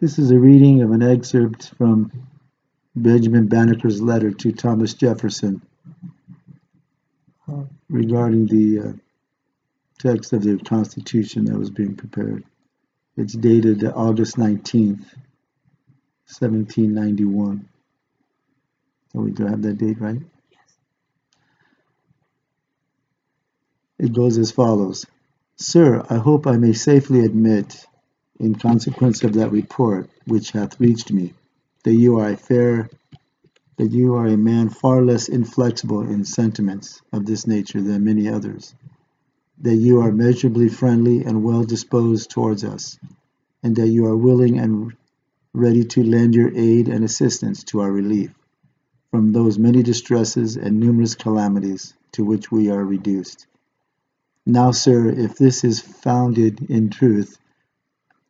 This is a reading of an excerpt from Benjamin Banneker's letter to Thomas Jefferson regarding the uh, text of the Constitution that was being prepared. It's dated August 19th, 1791. So we do have that date right? Yes. It goes as follows. Sir, I hope I may safely admit in consequence of that report which hath reached me, that you are a fair that you are a man far less inflexible in sentiments of this nature than many others, that you are measurably friendly and well disposed towards us, and that you are willing and ready to lend your aid and assistance to our relief from those many distresses and numerous calamities to which we are reduced. Now, sir, if this is founded in truth,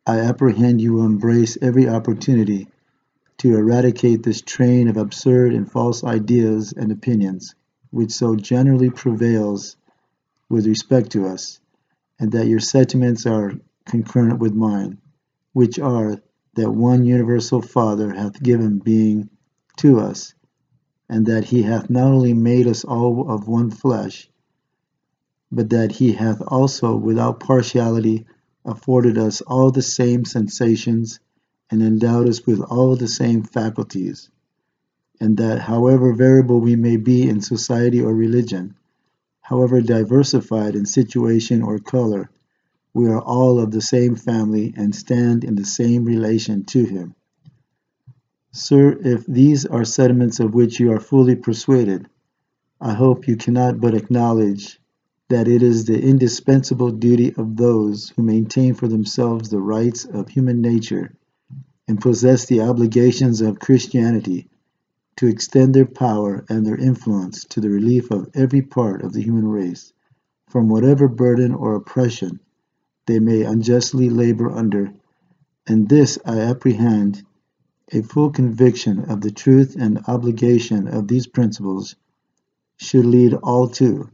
I apprehend you will embrace every opportunity to eradicate this train of absurd and false ideas and opinions which so generally prevails with respect to us, and that your sentiments are concurrent with mine, which are that one universal Father hath given being to us, and that he hath not only made us all of one flesh, but that he hath also without partiality afforded us all the same sensations and endowed us with all the same faculties, and that however variable we may be in society or religion, however diversified in situation or color, we are all of the same family and stand in the same relation to him. Sir, if these are sentiments of which you are fully persuaded, I hope you cannot but acknowledge that it is the indispensable duty of those who maintain for themselves the rights of human nature and possess the obligations of Christianity to extend their power and their influence to the relief of every part of the human race from whatever burden or oppression they may unjustly labor under, and this I apprehend a full conviction of the truth and obligation of these principles should lead all to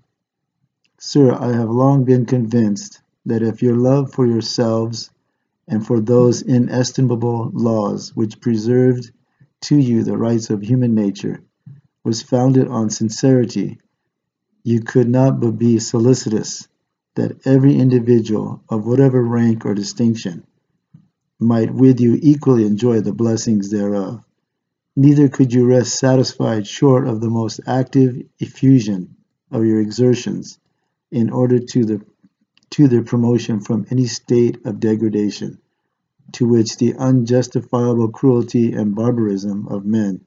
Sir, I have long been convinced that if your love for yourselves and for those inestimable laws which preserved to you the rights of human nature was founded on sincerity, you could not but be solicitous that every individual of whatever rank or distinction might with you equally enjoy the blessings thereof. Neither could you rest satisfied short of the most active effusion of your exertions in order to the to their promotion from any state of degradation to which the unjustifiable cruelty and barbarism of men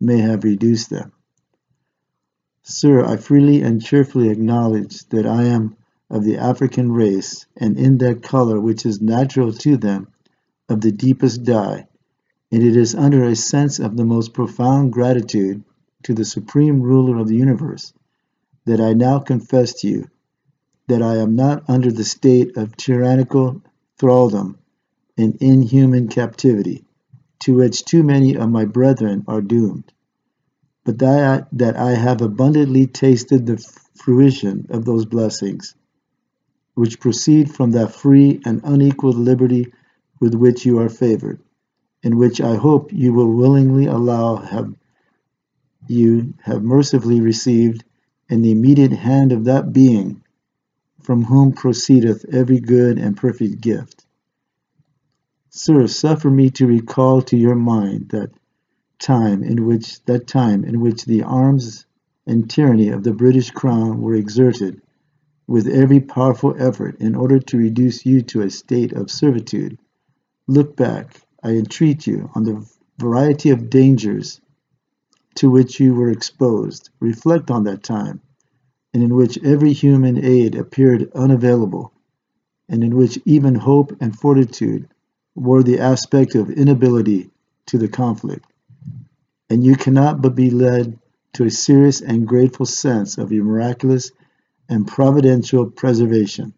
may have reduced them. Sir, I freely and cheerfully acknowledge that I am of the African race, and in that color which is natural to them, of the deepest dye, and it is under a sense of the most profound gratitude to the Supreme Ruler of the universe that I now confess to you that I am not under the state of tyrannical thraldom and inhuman captivity, to which too many of my brethren are doomed, but that I, that I have abundantly tasted the fruition of those blessings, which proceed from that free and unequaled liberty with which you are favored, and which I hope you will willingly allow have you have mercifully received in the immediate hand of that being from whom proceedeth every good and perfect gift. Sir, suffer me to recall to your mind that time in which that time in which the arms and tyranny of the British Crown were exerted with every powerful effort in order to reduce you to a state of servitude. Look back, I entreat you, on the variety of dangers to which you were exposed. Reflect on that time and in which every human aid appeared unavailable, and in which even hope and fortitude wore the aspect of inability to the conflict. And you cannot but be led to a serious and grateful sense of your miraculous and providential preservation.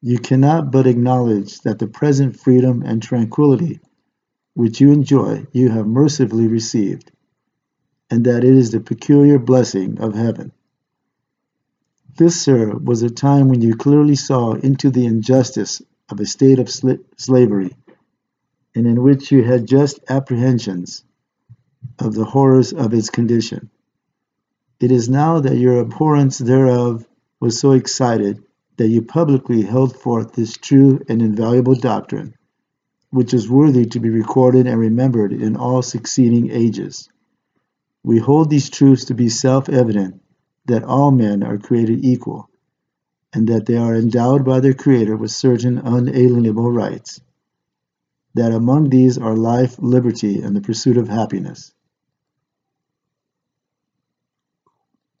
You cannot but acknowledge that the present freedom and tranquility which you enjoy you have mercifully received, and that it is the peculiar blessing of heaven. This, sir, was a time when you clearly saw into the injustice of a state of sla- slavery, and in which you had just apprehensions of the horrors of its condition. It is now that your abhorrence thereof was so excited that you publicly held forth this true and invaluable doctrine, which is worthy to be recorded and remembered in all succeeding ages. We hold these truths to be self evident that all men are created equal, and that they are endowed by their Creator with certain unalienable rights, that among these are life, liberty, and the pursuit of happiness